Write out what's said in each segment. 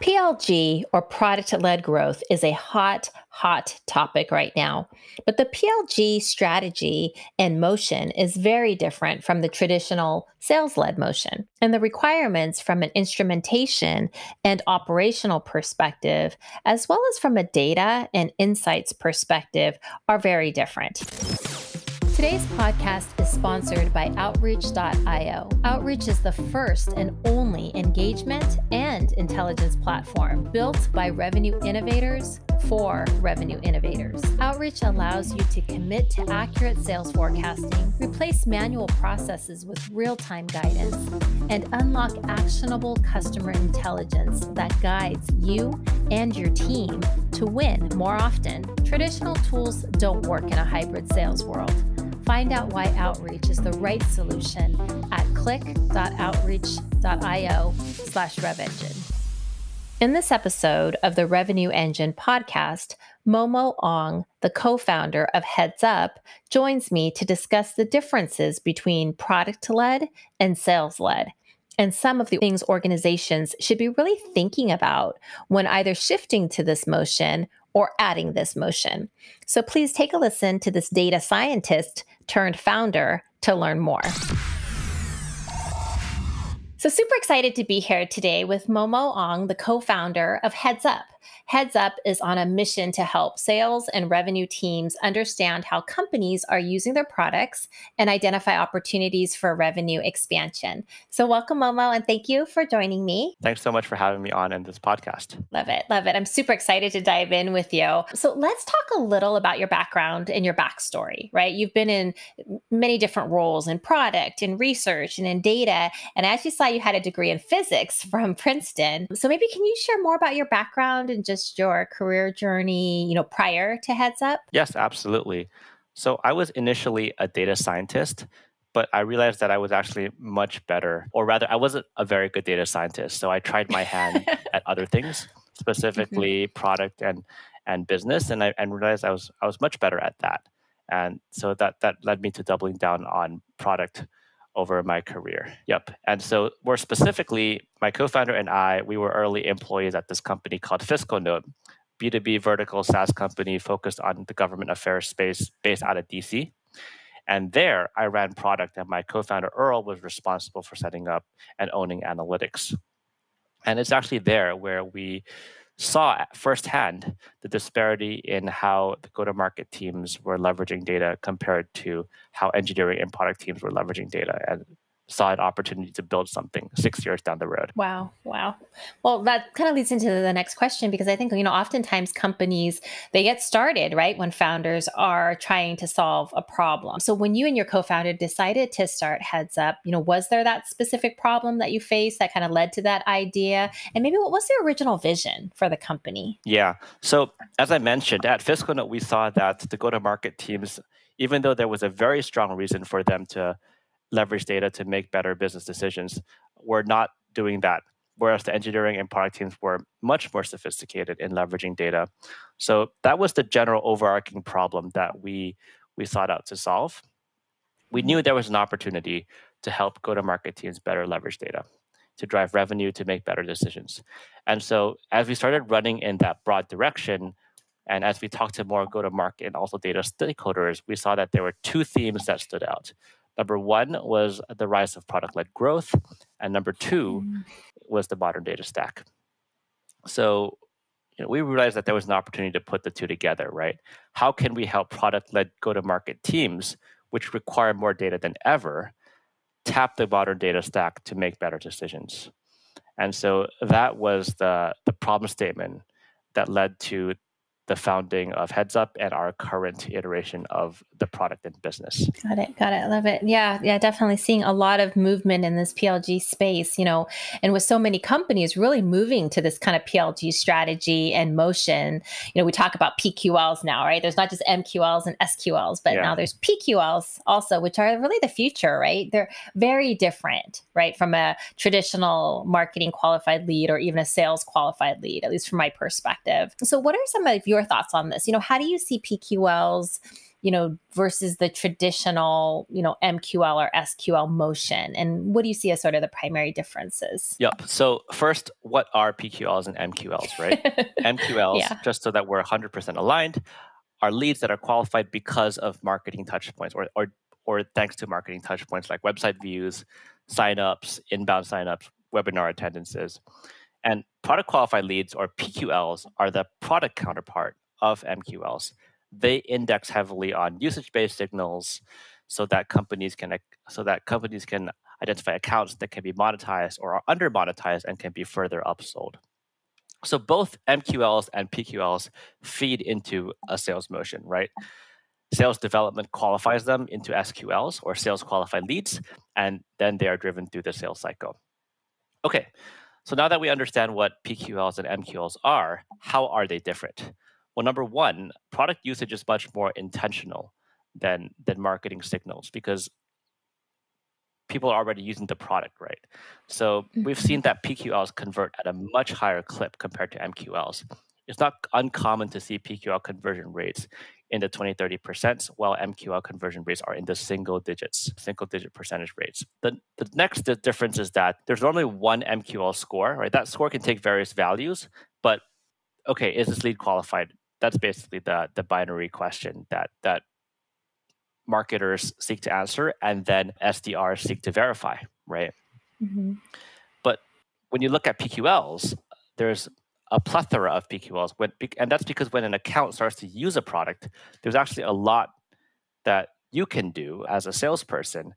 PLG or product led growth is a hot, hot topic right now. But the PLG strategy and motion is very different from the traditional sales led motion. And the requirements from an instrumentation and operational perspective, as well as from a data and insights perspective, are very different. Today's podcast is sponsored by Outreach.io. Outreach is the first and only engagement and intelligence platform built by revenue innovators for revenue innovators. Outreach allows you to commit to accurate sales forecasting, replace manual processes with real time guidance, and unlock actionable customer intelligence that guides you and your team to win more often. Traditional tools don't work in a hybrid sales world. Find out why outreach is the right solution at click.outreach.io slash revengine. In this episode of the Revenue Engine podcast, Momo Ong, the co founder of Heads Up, joins me to discuss the differences between product led and sales led and some of the things organizations should be really thinking about when either shifting to this motion or adding this motion. So please take a listen to this data scientist turned founder to learn more. So, super excited to be here today with Momo Ong, the co founder of Heads Up. Heads Up is on a mission to help sales and revenue teams understand how companies are using their products and identify opportunities for revenue expansion. So, welcome, Momo, and thank you for joining me. Thanks so much for having me on in this podcast. Love it. Love it. I'm super excited to dive in with you. So, let's talk a little about your background and your backstory, right? You've been in many different roles in product, in research, and in data. And as you saw, you had a degree in physics from Princeton. So, maybe can you share more about your background and just just your career journey, you know, prior to Heads Up? Yes, absolutely. So I was initially a data scientist, but I realized that I was actually much better, or rather, I wasn't a very good data scientist. So I tried my hand at other things, specifically mm-hmm. product and and business, and I and realized I was I was much better at that. And so that that led me to doubling down on product over my career. Yep. And so, more specifically, my co founder and I, we were early employees at this company called FiscalNote, B2B vertical SaaS company focused on the government affairs space based out of DC. And there, I ran product, and my co founder Earl was responsible for setting up and owning analytics. And it's actually there where we saw firsthand the disparity in how the go to market teams were leveraging data compared to how engineering and product teams were leveraging data. And saw an opportunity to build something six years down the road. Wow. Wow. Well, that kind of leads into the next question because I think, you know, oftentimes companies, they get started, right, when founders are trying to solve a problem. So when you and your co founder decided to start Heads Up, you know, was there that specific problem that you faced that kind of led to that idea? And maybe what was the original vision for the company? Yeah. So as I mentioned, at FiscalNote, we saw that the go to market teams, even though there was a very strong reason for them to leverage data to make better business decisions. We're not doing that. Whereas the engineering and product teams were much more sophisticated in leveraging data. So that was the general overarching problem that we we sought out to solve. We knew there was an opportunity to help go-to-market teams better leverage data, to drive revenue, to make better decisions. And so as we started running in that broad direction, and as we talked to more go-to-market and also data stakeholders, we saw that there were two themes that stood out. Number one was the rise of product led growth, and number two mm. was the modern data stack. So you know, we realized that there was an opportunity to put the two together, right? How can we help product led go to market teams, which require more data than ever, tap the modern data stack to make better decisions? And so that was the, the problem statement that led to the founding of Heads Up and our current iteration of the product and business. Got it. Got it. I Love it. Yeah. Yeah. Definitely seeing a lot of movement in this PLG space, you know, and with so many companies really moving to this kind of PLG strategy and motion. You know, we talk about PQLs now, right? There's not just MQLs and SQLs, but yeah. now there's PQLs also, which are really the future, right? They're very different, right? From a traditional marketing qualified lead or even a sales qualified lead, at least from my perspective. So, what are some of your thoughts on this? You know, how do you see PQLs? you know, versus the traditional, you know, MQL or SQL motion? And what do you see as sort of the primary differences? Yep. So first, what are PQLs and MQLs, right? MQLs, yeah. just so that we're 100% aligned, are leads that are qualified because of marketing touchpoints or, or, or thanks to marketing touchpoints like website views, signups, inbound signups, webinar attendances. And product qualified leads or PQLs are the product counterpart of MQLs. They index heavily on usage-based signals so that companies can so that companies can identify accounts that can be monetized or are under monetized and can be further upsold. So both MQLs and PQLs feed into a sales motion, right? Sales development qualifies them into SQLs or sales qualified leads, and then they are driven through the sales cycle. Okay, so now that we understand what PQLs and MQLs are, how are they different? Well, number one, product usage is much more intentional than than marketing signals because people are already using the product, right? So we've seen mm-hmm. that PQLs convert at a much higher clip compared to MQLs. It's not uncommon to see PQL conversion rates in the 20, 30%, while MQL conversion rates are in the single digits, single digit percentage rates. The, the next difference is that there's normally one MQL score, right? That score can take various values, but okay, is this lead qualified? That's basically the, the binary question that, that marketers seek to answer and then SDRs seek to verify, right? Mm-hmm. But when you look at PQLs, there's a plethora of PQLs. When, and that's because when an account starts to use a product, there's actually a lot that you can do as a salesperson,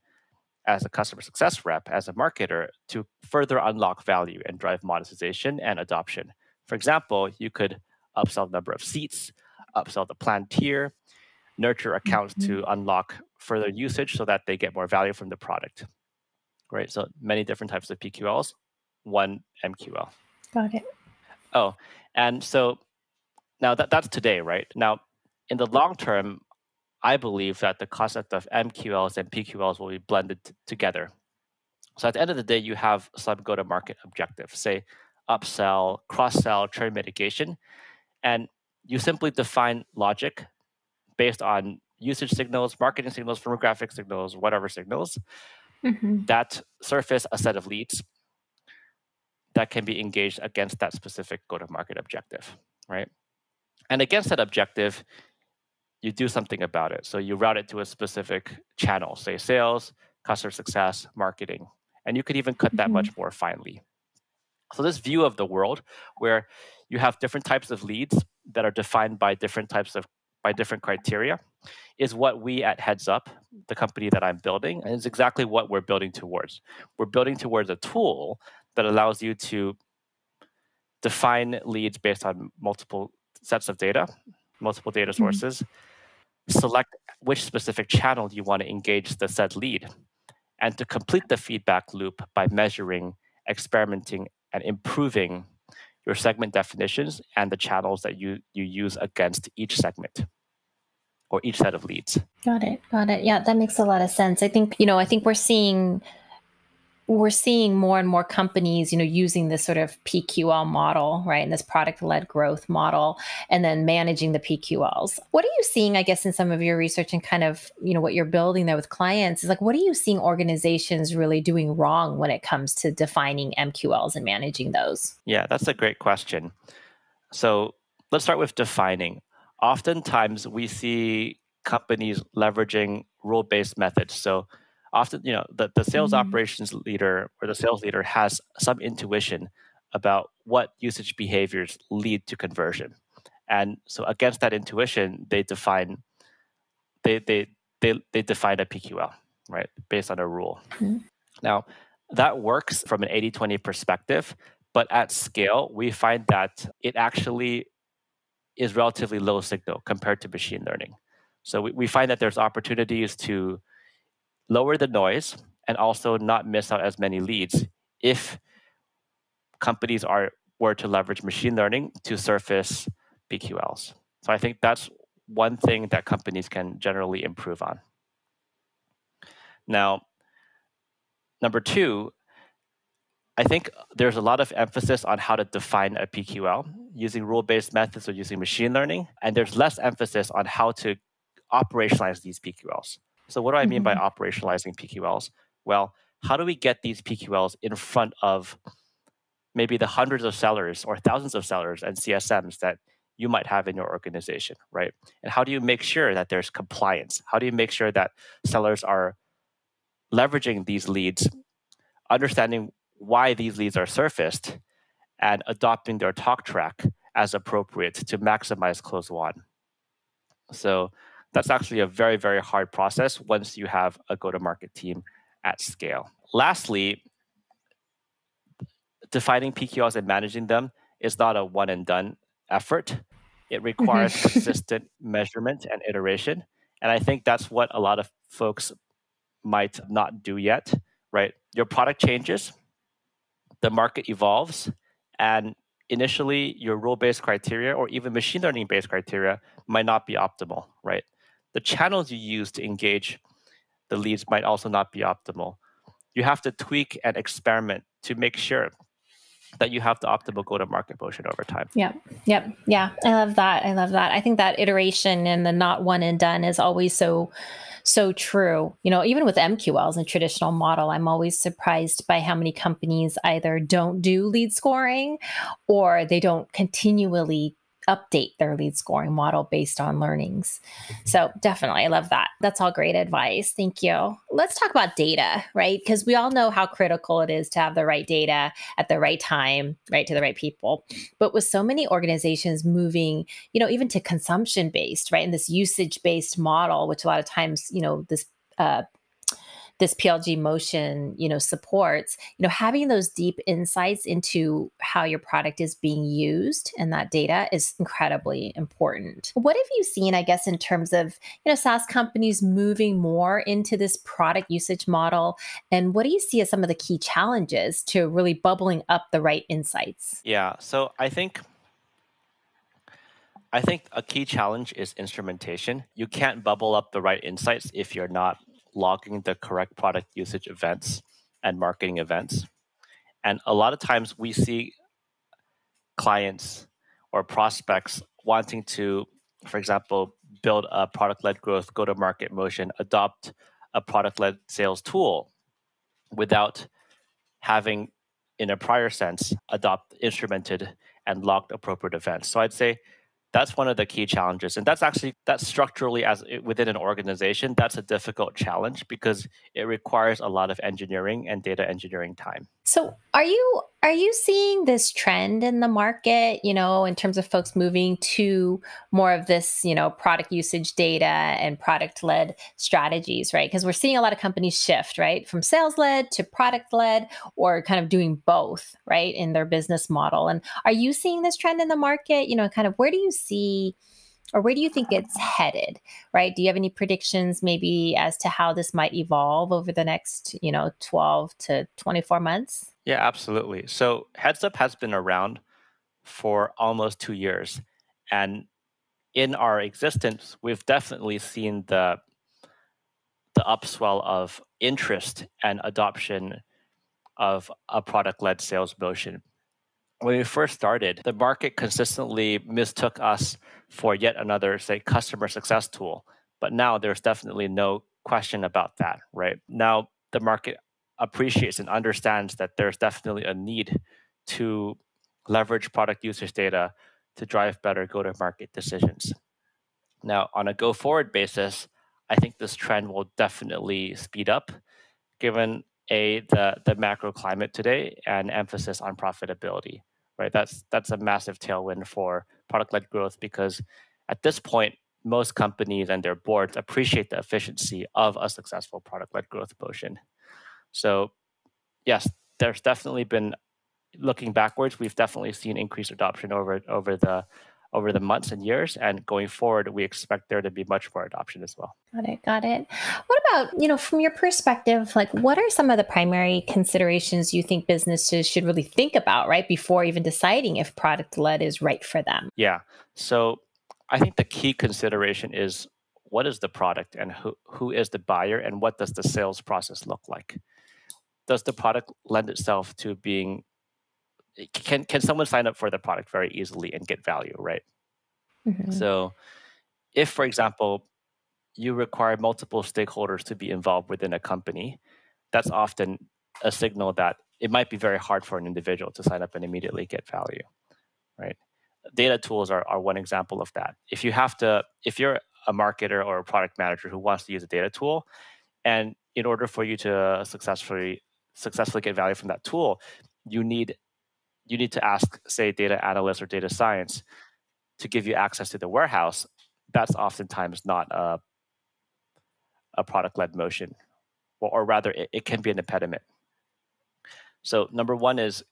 as a customer success rep, as a marketer to further unlock value and drive monetization and adoption. For example, you could upsell the number of seats, upsell the plan tier, nurture accounts mm-hmm. to unlock further usage so that they get more value from the product. Right. So many different types of PQLs, one MQL. Got it. Oh, and so now that that's today, right? Now, in the long term, I believe that the concept of MQLs and PQLs will be blended t- together. So at the end of the day, you have some go-to-market objective, say upsell, cross-sell, churn mitigation, and you simply define logic based on usage signals, marketing signals, firmographic signals, whatever signals mm-hmm. that surface a set of leads that can be engaged against that specific go to market objective, right? And against that objective, you do something about it. So you route it to a specific channel, say sales, customer success, marketing. And you could even cut that mm-hmm. much more finely. So, this view of the world where you have different types of leads that are defined by different types of by different criteria is what we at Heads Up, the company that I'm building, and is exactly what we're building towards. We're building towards a tool that allows you to define leads based on multiple sets of data, multiple data mm-hmm. sources, mm-hmm. select which specific channel you want to engage the said lead, and to complete the feedback loop by measuring, experimenting, and improving your segment definitions and the channels that you, you use against each segment or each set of leads. Got it. Got it. Yeah, that makes a lot of sense. I think, you know, I think we're seeing we're seeing more and more companies, you know, using this sort of PQL model, right? And this product led growth model, and then managing the PQLs. What are you seeing, I guess, in some of your research and kind of, you know, what you're building there with clients is like, what are you seeing organizations really doing wrong when it comes to defining MQLs and managing those? Yeah, that's a great question. So let's start with defining. Oftentimes we see companies leveraging rule based methods. So often you know the, the sales mm-hmm. operations leader or the sales leader has some intuition about what usage behaviors lead to conversion and so against that intuition they define they they they, they define a pql right based on a rule mm-hmm. now that works from an 80-20 perspective but at scale we find that it actually is relatively low signal compared to machine learning. So we, we find that there's opportunities to lower the noise and also not miss out as many leads if companies are were to leverage machine learning to surface PQLs. So I think that's one thing that companies can generally improve on. Now, number two, I think there's a lot of emphasis on how to define a PQL using rule based methods or using machine learning, and there's less emphasis on how to operationalize these PQLs. So, what do I mean mm-hmm. by operationalizing PQLs? Well, how do we get these PQLs in front of maybe the hundreds of sellers or thousands of sellers and CSMs that you might have in your organization, right? And how do you make sure that there's compliance? How do you make sure that sellers are leveraging these leads, understanding why these leads are surfaced, and adopting their talk track as appropriate to maximize closed won? So that's actually a very, very hard process once you have a go to market team at scale. Lastly, defining PQLs and managing them is not a one and done effort. It requires mm-hmm. consistent measurement and iteration. And I think that's what a lot of folks might not do yet, right? Your product changes, the market evolves, and initially your rule based criteria or even machine learning based criteria might not be optimal, right? The channels you use to engage the leads might also not be optimal. You have to tweak and experiment to make sure that you have the optimal go to market motion over time. Yep. Yep. Yeah. I love that. I love that. I think that iteration and the not one and done is always so so true. You know, even with MQLs and traditional model, I'm always surprised by how many companies either don't do lead scoring or they don't continually update their lead scoring model based on learnings. So, definitely, I love that. That's all great advice. Thank you. Let's talk about data, right? Because we all know how critical it is to have the right data at the right time, right, to the right people. But with so many organizations moving, you know, even to consumption based, right, and this usage based model, which a lot of times, you know, this uh, this PLG motion, you know, supports, you know, having those deep insights into how your product is being used and that data is incredibly important. What have you seen, I guess, in terms of, you know, SaaS companies moving more into this product usage model? And what do you see as some of the key challenges to really bubbling up the right insights? Yeah. So I think I think a key challenge is instrumentation. You can't bubble up the right insights if you're not logging the correct product usage events and marketing events. And a lot of times we see clients or prospects wanting to, for example, build a product led growth, go to market motion, adopt a product led sales tool without having, in a prior sense, adopt instrumented and logged appropriate events. So I'd say that's one of the key challenges and that's actually that's structurally as within an organization that's a difficult challenge because it requires a lot of engineering and data engineering time. So are you are you seeing this trend in the market you know in terms of folks moving to more of this you know product usage data and product led strategies right? Because we're seeing a lot of companies shift right? From sales led to product led or kind of doing both right in their business model. And are you seeing this trend in the market? You know kind of where do you see or where do you think it's headed right? Do you have any predictions maybe as to how this might evolve over the next you know 12 to 24 months? Yeah absolutely. So heads up has been around for almost two years and in our existence we've definitely seen the the upswell of interest and adoption of a product led sales motion when we first started, the market consistently mistook us for yet another, say, customer success tool. But now there's definitely no question about that, right? Now the market appreciates and understands that there's definitely a need to leverage product usage data to drive better go to market decisions. Now, on a go forward basis, I think this trend will definitely speed up given a the, the macro climate today and emphasis on profitability right? That's that's a massive tailwind for product-led growth because at this point, most companies and their boards appreciate the efficiency of a successful product-led growth motion. So, yes, there's definitely been looking backwards. We've definitely seen increased adoption over over the over the months and years. And going forward, we expect there to be much more adoption as well. Got it. Got it. What about, you know, from your perspective, like what are some of the primary considerations you think businesses should really think about, right, before even deciding if product led is right for them? Yeah. So I think the key consideration is what is the product and who, who is the buyer and what does the sales process look like? Does the product lend itself to being can can someone sign up for the product very easily and get value, right? Mm-hmm. So, if for example, you require multiple stakeholders to be involved within a company, that's often a signal that it might be very hard for an individual to sign up and immediately get value, right? Data tools are, are one example of that. If you have to, if you're a marketer or a product manager who wants to use a data tool, and in order for you to successfully successfully get value from that tool, you need you need to ask, say, data analyst or data science to give you access to the warehouse. That's oftentimes not a, a product led motion, or, or rather, it, it can be an impediment. So, number one is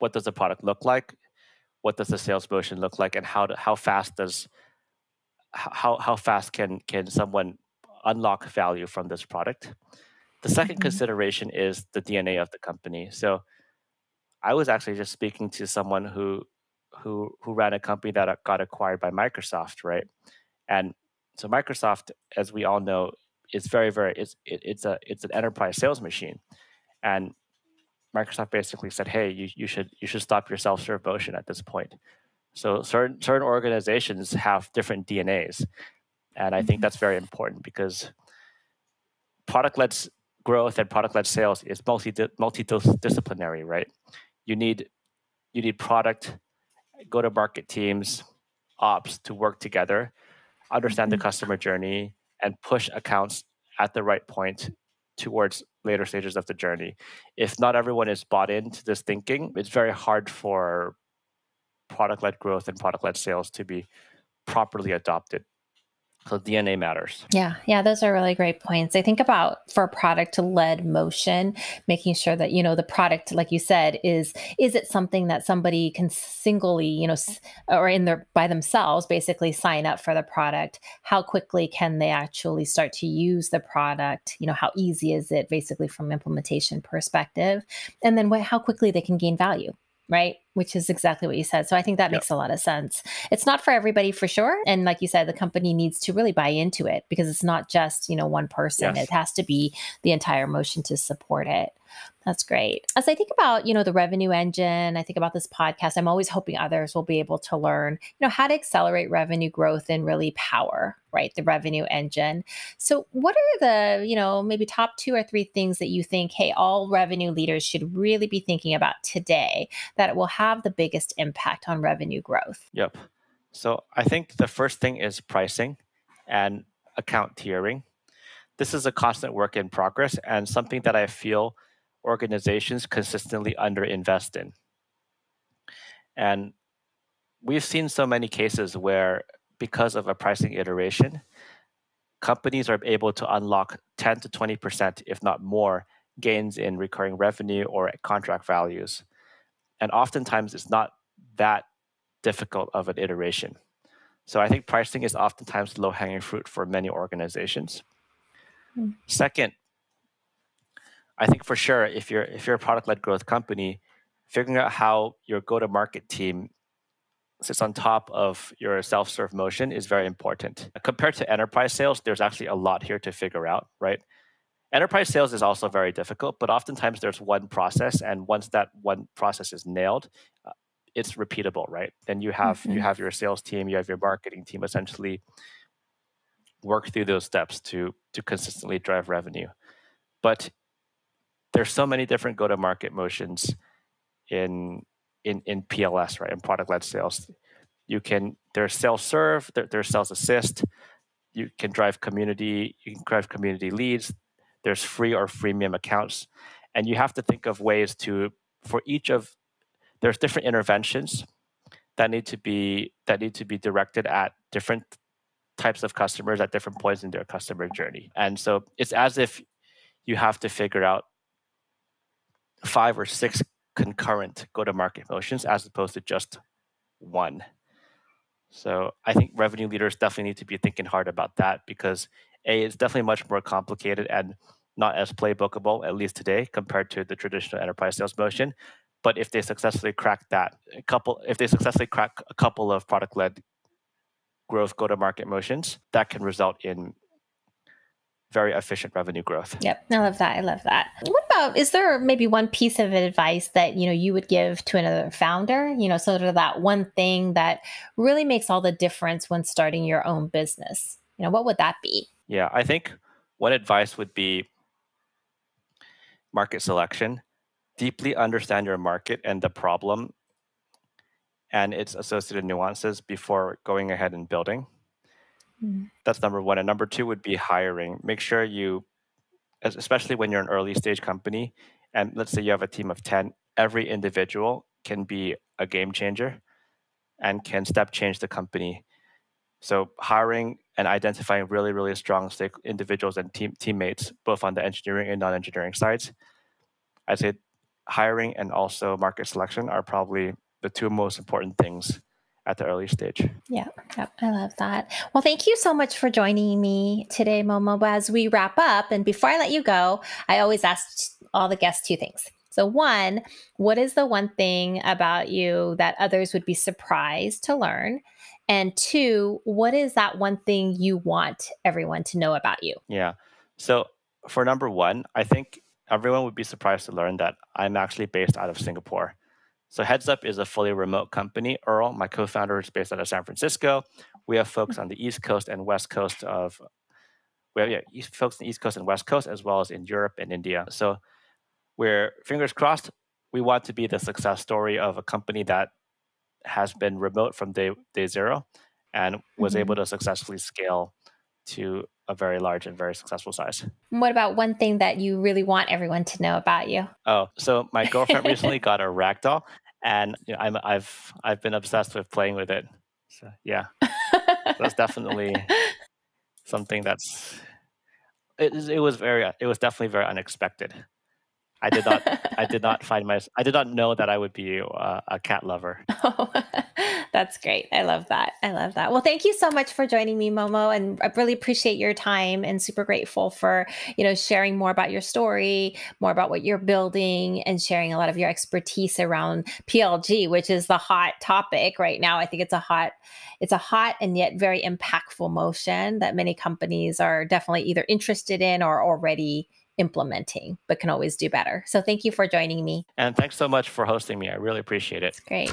what does the product look like? What does the sales motion look like? And how, how fast does how, how fast can, can someone unlock value from this product? The 2nd mm-hmm. consideration is the DNA of the company. So, I was actually just speaking to someone who who who ran a company that got acquired by Microsoft, right? And so Microsoft, as we all know, is very very it's it, it's a it's an enterprise sales machine, and Microsoft basically said, hey, you you should you should stop your self serve motion at this point. So certain certain organizations have different DNAs, and I think mm-hmm. that's very important because product led growth and product led sales is multi multidisciplinary, right? You need you need product, go to market teams, ops to work together, understand the mm-hmm. customer journey, and push accounts at the right point towards later stages of the journey. If not everyone is bought into this thinking, it's very hard for product led growth and product led sales to be properly adopted so DNA matters. Yeah, yeah, those are really great points. I think about for product led motion, making sure that you know the product, like you said, is is it something that somebody can singly, you know, or in their by themselves, basically sign up for the product? How quickly can they actually start to use the product? You know, how easy is it, basically from implementation perspective, and then what, how quickly they can gain value right? Which is exactly what you said. So I think that yep. makes a lot of sense. It's not for everybody for sure. And like you said, the company needs to really buy into it because it's not just, you know, one person. Yes. It has to be the entire motion to support it. That's great. As I think about, you know, the revenue engine, I think about this podcast, I'm always hoping others will be able to learn, you know, how to accelerate revenue growth and really power, right, the revenue engine. So, what are the, you know, maybe top two or three things that you think, hey, all revenue leaders should really be thinking about today that will have the biggest impact on revenue growth? Yep. So, I think the first thing is pricing and account tiering. This is a constant work in progress and something that I feel organizations consistently underinvest in. And we've seen so many cases where, because of a pricing iteration, companies are able to unlock 10 to 20%, if not more, gains in recurring revenue or contract values. And oftentimes it's not that difficult of an iteration. So I think pricing is oftentimes low hanging fruit for many organizations. Mm. Second, I think for sure, if you're if you're a product led growth company, figuring out how your go to market team sits on top of your self serve motion is very important. Compared to enterprise sales, there's actually a lot here to figure out, right? Enterprise sales is also very difficult, but oftentimes there's one process, and once that one process is nailed, uh, it's repeatable, right? Then you have mm-hmm. you have your sales team, you have your marketing team essentially work through those steps to to consistently drive revenue. But there's so many different go to market motions in in in PLS, right? In product led sales. You can there's self serve, there, there's sales assist. You can drive community, you can drive community leads. There's free or freemium accounts, and you have to think of ways to for each of there's different interventions that need to be that need to be directed at different types of customers at different points in their customer journey. And so it's as if you have to figure out five or six concurrent go to market motions as opposed to just one. So I think revenue leaders definitely need to be thinking hard about that because A, it's definitely much more complicated and not as playbookable, at least today, compared to the traditional enterprise sales motion. But if they successfully crack that a couple, if they successfully crack a couple of product led growth go to market motions, that can result in very efficient revenue growth. Yep, I love that. I love that. What about is there maybe one piece of advice that you know you would give to another founder? You know, sort of that one thing that really makes all the difference when starting your own business. You know, what would that be? Yeah, I think one advice would be market selection. Deeply understand your market and the problem and its associated nuances before going ahead and building. Mm. That's number one. And number two would be hiring. Make sure you, especially when you're an early stage company, and let's say you have a team of 10, every individual can be a game changer and can step change the company. So hiring and identifying really, really strong individuals and team teammates, both on the engineering and non-engineering sides. I'd say hiring and also market selection are probably the two most important things at the early stage. Yeah, yep, I love that. Well, thank you so much for joining me today, Momo. As we wrap up, and before I let you go, I always ask all the guests two things. So, one, what is the one thing about you that others would be surprised to learn? And two, what is that one thing you want everyone to know about you? Yeah. So, for number one, I think everyone would be surprised to learn that I'm actually based out of Singapore. So Heads Up is a fully remote company. Earl, my co-founder, is based out of San Francisco. We have folks on the East Coast and West Coast of we have yeah, folks on the East Coast and West Coast, as well as in Europe and India. So we're fingers crossed. We want to be the success story of a company that has been remote from day day zero and was mm-hmm. able to successfully scale to a very large and very successful size. What about one thing that you really want everyone to know about you? Oh, so my girlfriend recently got a ragdoll, and you know, I'm I've I've been obsessed with playing with it. So yeah, that's definitely something that's it, it was very it was definitely very unexpected. I did not I did not find my I did not know that I would be a, a cat lover. Oh, that's great. I love that. I love that. Well, thank you so much for joining me, Momo, and I really appreciate your time and super grateful for you know sharing more about your story, more about what you're building, and sharing a lot of your expertise around PLG, which is the hot topic right now. I think it's a hot it's a hot and yet very impactful motion that many companies are definitely either interested in or already implementing, but can always do better. So thank you for joining me. And thanks so much for hosting me. I really appreciate it. Great.